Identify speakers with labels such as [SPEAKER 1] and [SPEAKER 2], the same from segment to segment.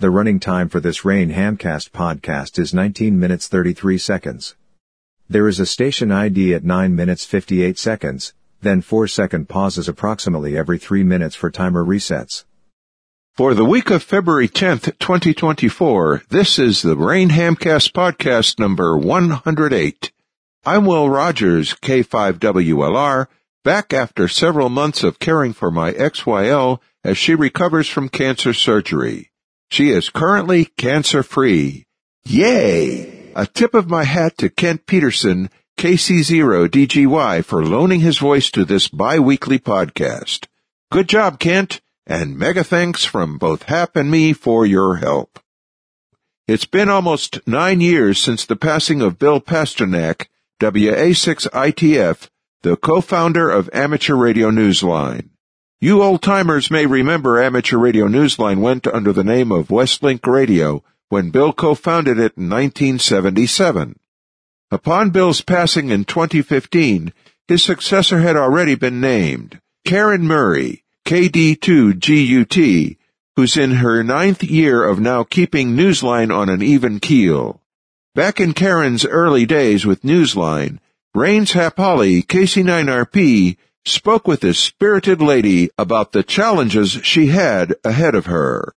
[SPEAKER 1] The running time for this Rain Hamcast podcast is 19 minutes 33 seconds. There is a station ID at 9 minutes 58 seconds, then 4 second pauses approximately every 3 minutes for timer resets.
[SPEAKER 2] For the week of February 10th, 2024, this is the Rain Hamcast podcast number 108. I'm Will Rogers, K5WLR, back after several months of caring for my XYL as she recovers from cancer surgery. She is currently cancer free. Yay! A tip of my hat to Kent Peterson, KC0DGY for loaning his voice to this bi-weekly podcast. Good job, Kent, and mega thanks from both Hap and me for your help. It's been almost nine years since the passing of Bill Pasternak, WA6ITF, the co-founder of Amateur Radio Newsline. You old timers may remember Amateur Radio Newsline went under the name of Westlink Radio when Bill co-founded it in 1977. Upon Bill's passing in 2015, his successor had already been named, Caryn Murray, KD2GUT, who's in her ninth year of now keeping Newsline on an even keel. Back in Caryn's early days with Newsline, Rains Hap Holly, KC9RP, spoke with this spirited lady about the challenges she had ahead of her.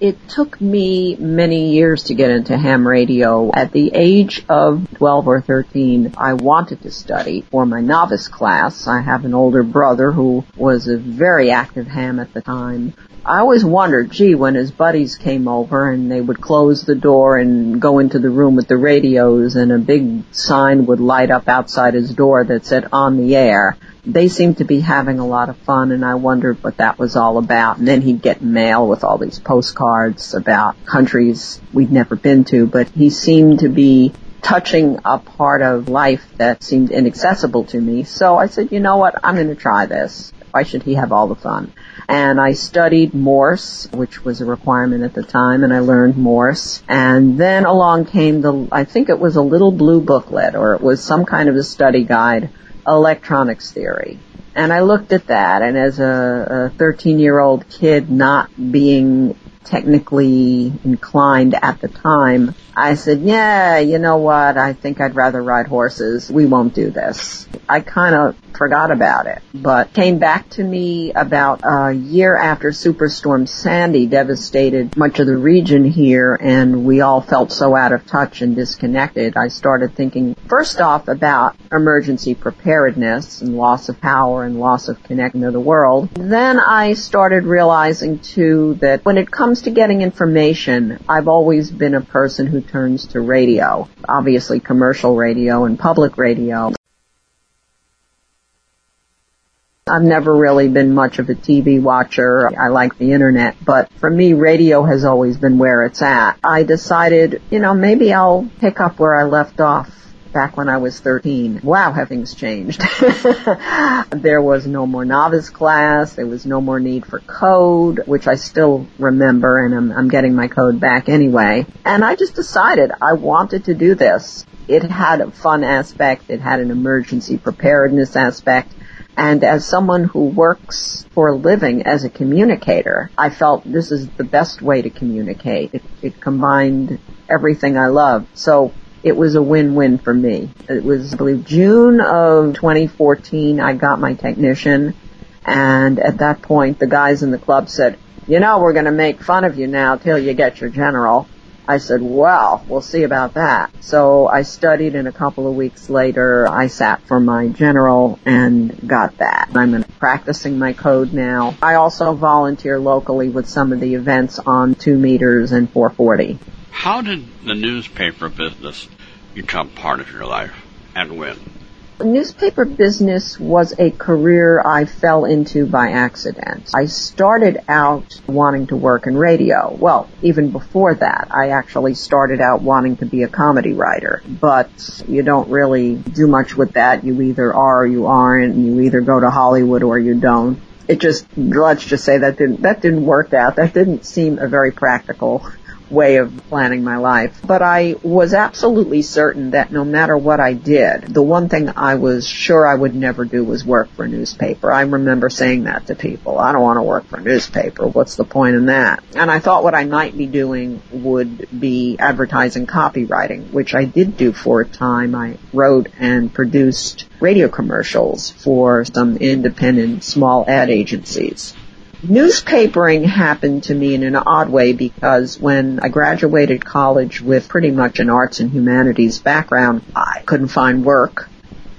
[SPEAKER 3] It took me many years to get into ham radio. At the age of 12 or 13, I wanted to study for my novice class. I have an older brother who was a very active ham at the time. I always wondered, gee, when his buddies came over and they would close the door and go into the room with the radios and a big sign would light up outside his door that said on the air they seemed to be having a lot of fun and I wondered what that was all about. And then he'd get mail with all these postcards about countries we'd never been to, but he seemed to be touching a part of life that seemed inaccessible to me. So I said, you know what, I'm going to try this. Why should he have all the fun? And I studied Morse, which was a requirement at the time, and I learned Morse. And then along came the, I think it was a little blue booklet, or it was some kind of a study guide electronics theory. And I looked at that, and as a a 13 year old kid not being technically inclined at the time, I said, yeah, you know what, I think I'd rather ride horses. We won't do this. I kind of forgot about it, but came back to me about a year after Superstorm Sandy devastated much of the region here and we all felt so out of touch and disconnected. I started thinking first off about emergency preparedness and loss of power and loss of connection to the world. Then I started realizing too that when it comes to getting information, I've always been a person who turns to radio. Obviously commercial radio and public radio. I've never really been much of a TV watcher. I like the internet, but for me, radio has always been where it's at. I decided, you know, maybe I'll pick up where I left off back when I was 13. Wow, have things changed. there was no more novice class. There was no more need for code, which I still remember and I'm, I'm getting my code back anyway. And I just decided I wanted to do this. It had a fun aspect. It had an emergency preparedness aspect. And as someone who works for a living as a communicator, I felt this is the best way to communicate. It, it combined everything I love. So it was a win-win for me. It was, I believe, June of 2014, I got my technician. And at that point, the guys in the club said, you know, we're going to make fun of you now till you get your general. I said, well, we'll see about that. So I studied and a couple of weeks later I sat for my general and got that. I'm practicing my code now. I also volunteer locally with some of the events on 2 meters and 440.
[SPEAKER 4] How did the newspaper business become part of your life and when?
[SPEAKER 3] Newspaper business was a career I fell into by accident. I started out wanting to work in radio. Well, even before that, I actually started out wanting to be a comedy writer. But you don't really do much with that. You either are or you aren't, and you either go to Hollywood or you don't. It just, let's just say that didn't, that didn't work out. That didn't seem a very practical way of planning my life. But I was absolutely certain that no matter what I did, the one thing I was sure I would never do was work for a newspaper. I remember saying that to people. I don't want to work for a newspaper. What's the point in that? And I thought what I might be doing would be advertising copywriting, which I did do for a time. I wrote and produced radio commercials for some independent small ad agencies. Newspapering happened to me in an odd way because when I graduated college with pretty much an arts and humanities background, I couldn't find work.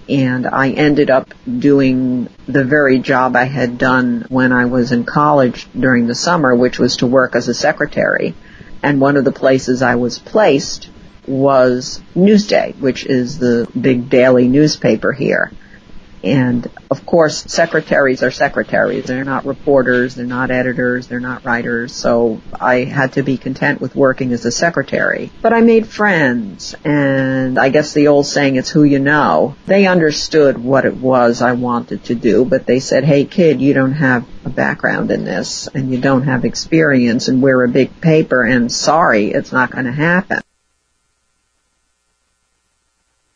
[SPEAKER 3] And I ended up doing the very job I had done when I was in college during the summer, which was to work as a secretary. And one of the places I was placed was Newsday, which is the big daily newspaper here. And of course, secretaries are secretaries. They're not reporters, they're not editors, they're not writers. So I had to be content with working as a secretary. But I made friends, and I guess the old saying, it's who you know. They understood what it was I wanted to do, but they said, hey kid, you don't have a background in this, and you don't have experience, and we're a big paper, and sorry, it's not going to happen.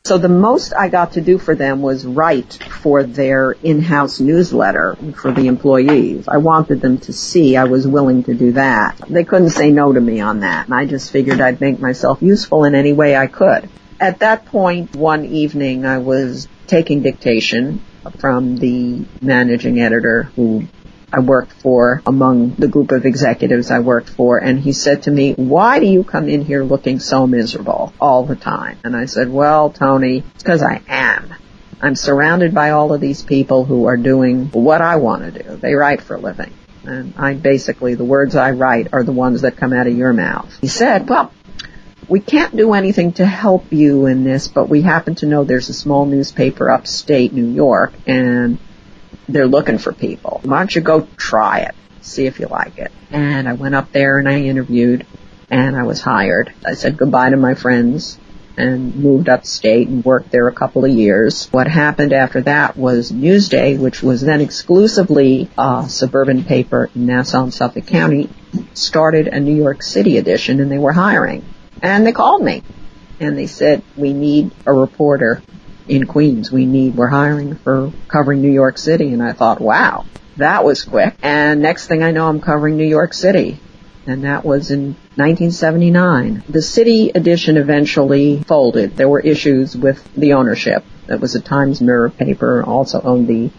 [SPEAKER 3] So the most I got to do for them was write for their in-house newsletter for the employees. I wanted them to see I was willing to do that. They couldn't say no to me on that, and I just figured I'd make myself useful in any way I could. At that point, one evening, I was taking dictation from the managing editor who I worked for among the group of executives I worked for and he said to me, why do you come in here looking so miserable all the time? And I said, well, Tony, it's because I am. I'm surrounded by all of these people who are doing what I want to do. They write for a living. And I basically, the words I write are the ones that come out of your mouth. He said, well, we can't do anything to help you in this, but we happen to know there's a small newspaper upstate New York and they're looking for people. Why don't you go try it? See if you like it. And I went up there and I interviewed and I was hired. I said goodbye to my friends and moved upstate and worked there a couple of years. What happened after that was Newsday, which was then exclusively a suburban paper in Nassau and Suffolk County, started a New York City edition and they were hiring. And they called me and they said, we need a reporter in Queens. We need, we're hiring for covering New York City. And I thought, wow, that was quick. And next thing I know, I'm covering New York City. And that was in 1979. The city edition eventually folded. There were issues with the ownership. It was a Times Mirror paper, also owned the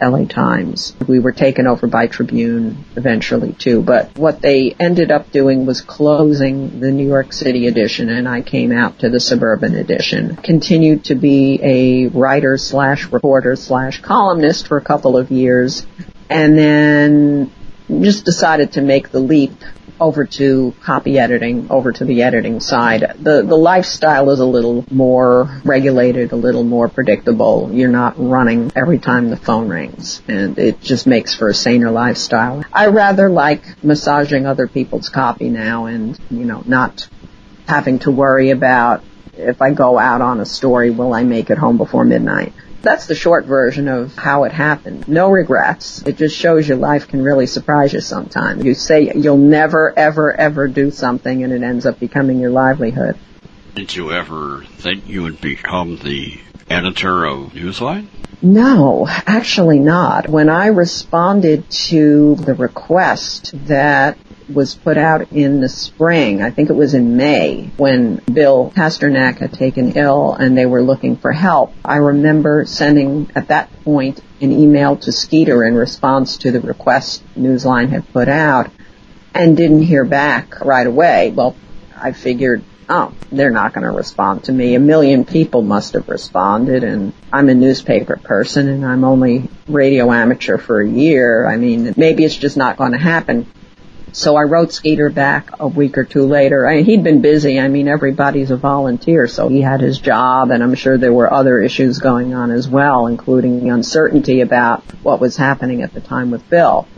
[SPEAKER 3] LA Times. We were taken over by Tribune eventually too, but what they ended up doing was closing the New York City edition and I came out to the suburban edition. Continued to be a writer slash reporter slash columnist for a couple of years and then just decided to make the leap over to copy editing, over to the editing side. The the lifestyle is a little more regulated, a little more predictable. You're not running every time the phone rings, and it just makes for a saner lifestyle. I rather like massaging other people's copy now, and you know, not having to worry about if I go out on a story, will I make it home before midnight? That's the short version of how it happened. No regrets. It just shows you life can really surprise you sometimes. You say you'll never, ever, ever do something and it ends up becoming your livelihood.
[SPEAKER 4] Did you ever think you would become the editor of Newsline?
[SPEAKER 3] No, actually not. When I responded to the request that was put out in the spring. I think it was in May when Bill Pasternak had taken ill and they were looking for help. I remember sending at that point an email to Skeeter in response to the request Newsline had put out and didn't hear back right away. Well, I figured oh, they're not going to respond to me. A million people must have responded and I'm a newspaper person and I'm only radio amateur for a year. I mean, maybe it's just not going to happen. So I wrote Skeeter back a week or two later. I he'd been busy. I mean, everybody's a volunteer, so he had his job, and I'm sure there were other issues going on as well, including uncertainty about what was happening at the time with Bill.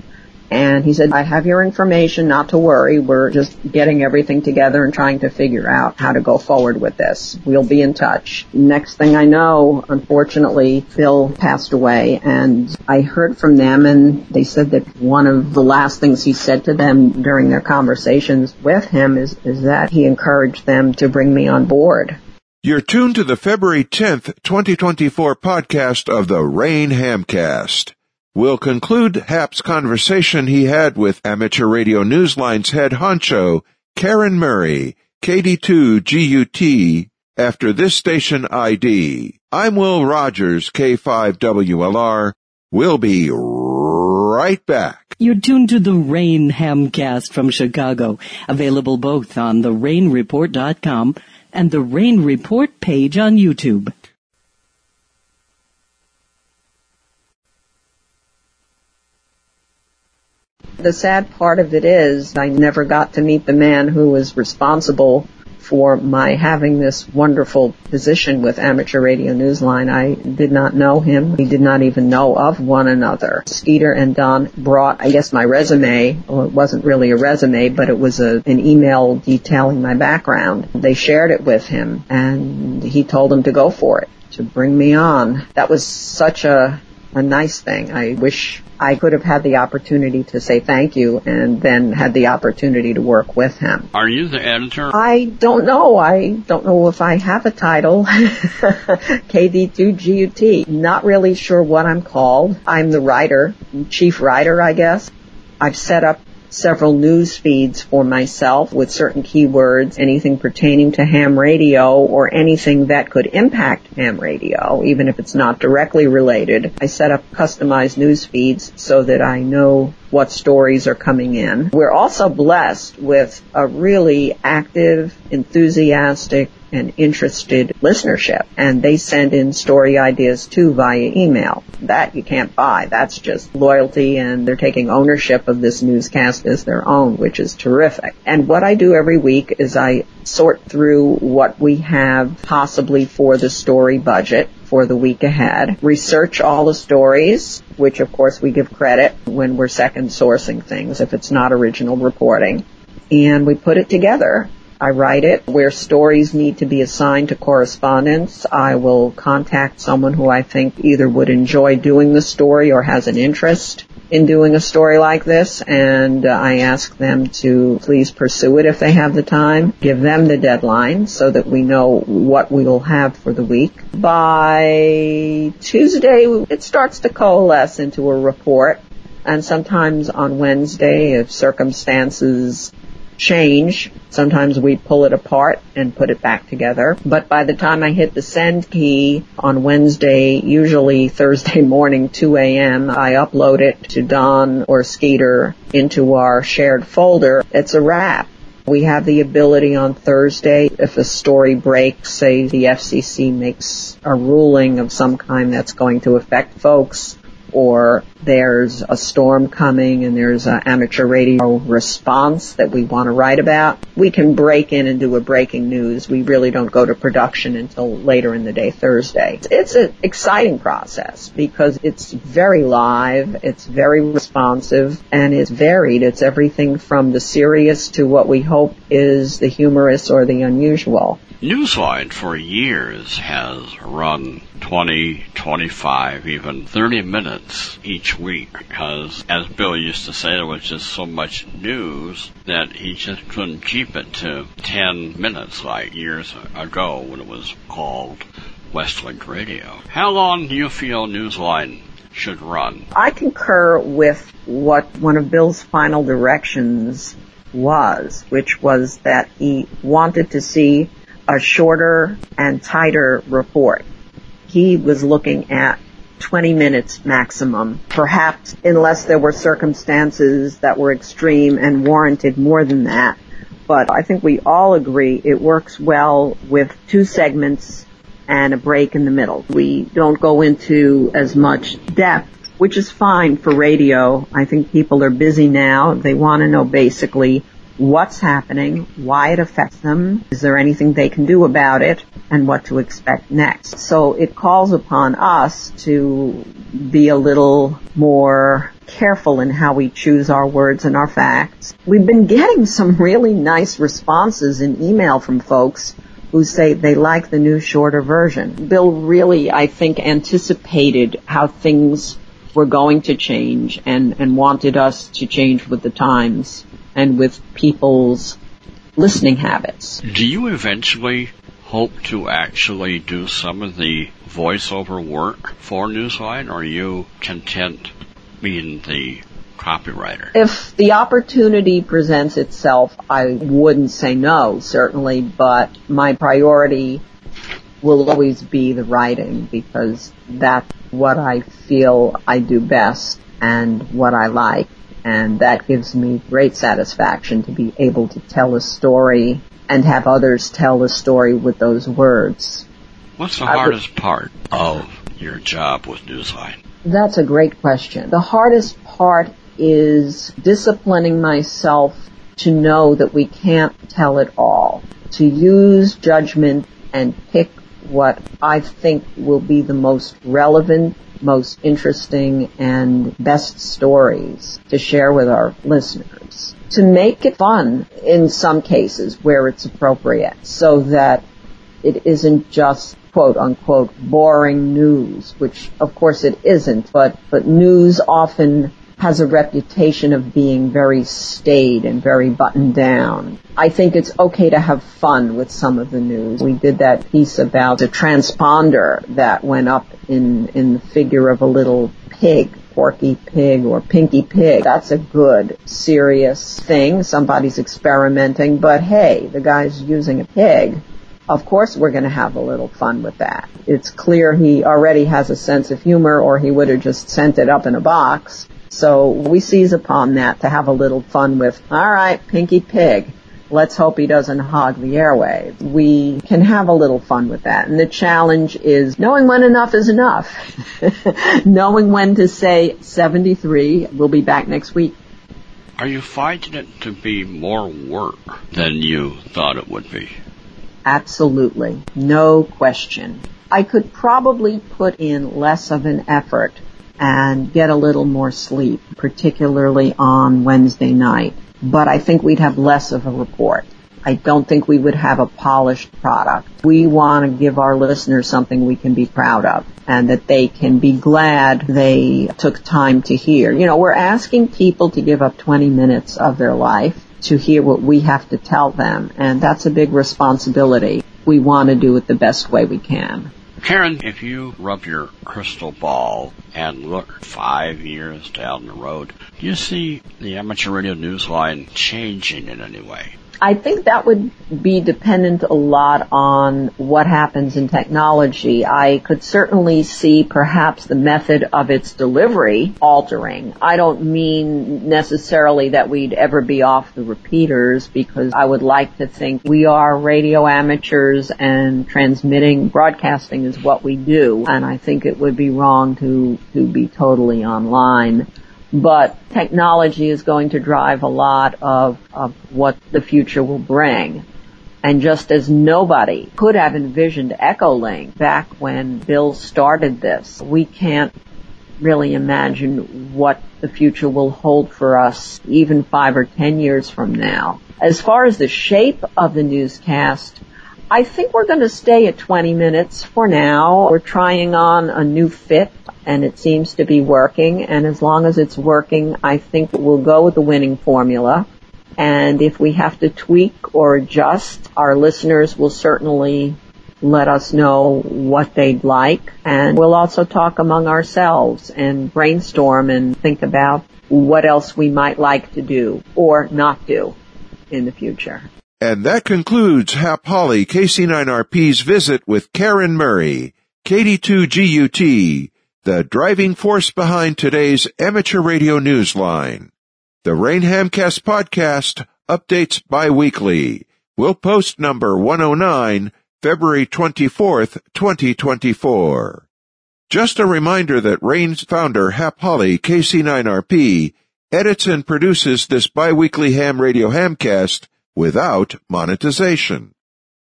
[SPEAKER 3] And he said, I have your information, not to worry. We're just getting everything together and trying to figure out how to go forward with this. We'll be in touch. Next thing I know, unfortunately, Bill passed away and I heard from them and they said that one of the last things he said to them during their conversations with him is, is that he encouraged them to bring me on board.
[SPEAKER 2] You're tuned to the February 10th, 2024 podcast of the Rain Hamcast. We'll conclude Hap's conversation he had with Amateur Radio Newsline's head honcho, Caryn Murray, KD2GUT, after this station ID. I'm Will Rogers, K5WLR. We'll be right back.
[SPEAKER 5] You're tuned to the Rain Hamcast from Chicago, available both on therainreport.com and the Rain Report page on YouTube.
[SPEAKER 3] The sad part of it is I never got to meet the man who was responsible for my having this wonderful position with Amateur Radio Newsline. I did not know him. We did not even know of one another. Skeeter and Don brought, I guess, my resume. Well, it wasn't really a resume, but it was a, an email detailing my background. They shared it with him, and he told them to go for it, to bring me on. That was such a a nice thing. I wish I could have had the opportunity to say thank you and then had the opportunity to work with him.
[SPEAKER 4] Are you the editor?
[SPEAKER 3] I don't know. I don't know if I have a title. KD2GUT. Not really sure what I'm called. I'm the writer, chief writer, I guess. I've set up several news feeds for myself with certain keywords, anything pertaining to ham radio or anything that could impact ham radio, even if it's not directly related. I set up customized news feeds so that I know what stories are coming in. We're also blessed with a really active, enthusiastic, and interested listenership. And they send in story ideas too via email. That you can't buy. That's just loyalty and they're taking ownership of this newscast as their own, which is terrific. And what I do every week is I sort through what we have possibly for the story budget for the week ahead, research all the stories, which of course we give credit when we're second sourcing things if it's not original reporting, and we put it together I write it. Where stories need to be assigned to correspondents, I will contact someone who I think either would enjoy doing the story or has an interest in doing a story like this and uh, I ask them to please pursue it if they have the time, give them the deadline so that we know what we will have for the week. By Tuesday, it starts to coalesce into a report and sometimes on Wednesday if circumstances change. Sometimes we pull it apart and put it back together. But by the time I hit the send key on Wednesday, usually Thursday morning, 2 a.m., I upload it to Don or Skeeter into our shared folder. It's a wrap. We have the ability on Thursday, if a story breaks, say the FCC makes a ruling of some kind that's going to affect folks, or there's a storm coming and there's an amateur radio response that we want to write about, we can break in and do a breaking news. We really don't go to production until later in the day Thursday. It's an exciting process because it's very live, it's very responsive, and it's varied. It's everything from the serious to what we hope is the humorous or the unusual.
[SPEAKER 4] Newsline for years has run 20, 25, even 30 minutes each week because, as Bill used to say, there was just so much news that he just couldn't keep it to 10 minutes like years ago when it was called Westlink Radio. How long do you feel Newsline should run?
[SPEAKER 3] I concur with what one of Bill's final directions was, which was that he wanted to see a shorter and tighter report. He was looking at 20 minutes maximum, perhaps unless there were circumstances that were extreme and warranted more than that. But I think we all agree it works well with two segments and a break in the middle. We don't go into as much depth which is fine for radio. I think people are busy now. They want to know basically what's happening, why it affects them, is there anything they can do about it, and what to expect next. So it calls upon us to be a little more careful in how we choose our words and our facts. We've been getting some really nice responses in email from folks who say they like the new shorter version. Bill really, I think, anticipated how things were going to change and, and wanted us to change with the times and with people's listening habits.
[SPEAKER 4] Do you eventually hope to actually do some of the voiceover work for Newsline, or are you content being the copywriter?
[SPEAKER 3] If the opportunity presents itself, I wouldn't say no, certainly, but my priority will always be the writing because that's what I feel I do best and what I like. And that gives me great satisfaction to be able to tell a story and have others tell the story with those words.
[SPEAKER 4] What's the hardest part of your job with Newsline?
[SPEAKER 3] That's a great question. The hardest part is disciplining myself to know that we can't tell it all, to use judgment and pick what I think will be the most relevant, most interesting, and best stories to share with our listeners. To make it fun in some cases where it's appropriate so that it isn't just quote unquote boring news, which of course it isn't, but, but news often has a reputation of being very staid and very buttoned down. I think it's okay to have fun with some of the news. We did that piece about the transponder that went up in, in the figure of a little pig Porky Pig or Pinky Pig. That's a good, serious thing. Somebody's experimenting, but hey, the guy's using a pig. Of course we're going to have a little fun with that. It's clear he already has a sense of humor or he would have just sent it up in a box. So we seize upon that to have a little fun with, alright, Pinky Pig. Let's hope he doesn't hog the airwaves. We can have a little fun with that. And the challenge is knowing when enough is enough. knowing when to say 73, we'll be back next week.
[SPEAKER 4] Are you finding it to be more work than you thought it would be?
[SPEAKER 3] Absolutely. No question. I could probably put in less of an effort and get a little more sleep, particularly on Wednesday night but I think we'd have less of a report. I don't think we would have a polished product. We want to give our listeners something we can be proud of and that they can be glad they took time to hear. You know, we're asking people to give up 20 minutes of their life to hear what we have to tell them and that's a big responsibility. We want to do it the best way we can.
[SPEAKER 4] Caryn, if you rub your crystal ball and look five years down the road, do you see the amateur radio newsline changing in any way?
[SPEAKER 3] I think that would be dependent a lot on what happens in technology. I could certainly see perhaps the method of its delivery altering. I don't mean necessarily that we'd ever be off the repeaters because I would like to think we are radio amateurs and transmitting broadcasting is what we do and I think it would be wrong to to be totally online but technology is going to drive a lot of, of what the future will bring. And just as nobody could have envisioned Echolink back when Bill started this, we can't really imagine what the future will hold for us even five or ten years from now. As far as the shape of the newscast, I think we're going to stay at 20 minutes for now. We're trying on a new fit and it seems to be working. And as long as it's working, I think we'll go with the winning formula. And if we have to tweak or adjust, our listeners will certainly let us know what they'd like. And we'll also talk among ourselves and brainstorm and think about what else we might like to do or not do in the future.
[SPEAKER 2] And that concludes Hap Holly KC9RP's visit with Caryn Murray, KD2GUT, the driving force behind today's amateur radio newsline. The Rainhamcast podcast updates bi-weekly. We'll post number 109 February 24th, 2024. Just a reminder that Rain's founder Hap Holly KC9RP edits and produces this bi-weekly ham radio hamcast without monetization.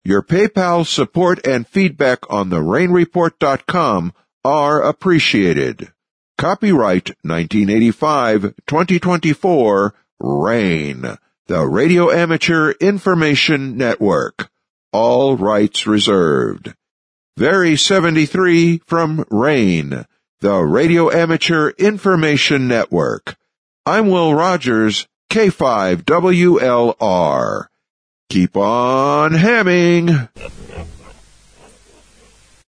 [SPEAKER 2] Your PayPal support and feedback on the rainreport.com are appreciated. Copyright 1985-2024 RAIN, the Radio Amateur Information Network. All rights reserved. Very 73 from RAIN, the Radio Amateur Information Network. I'm Will Rogers, K5WLR. Keep on hamming!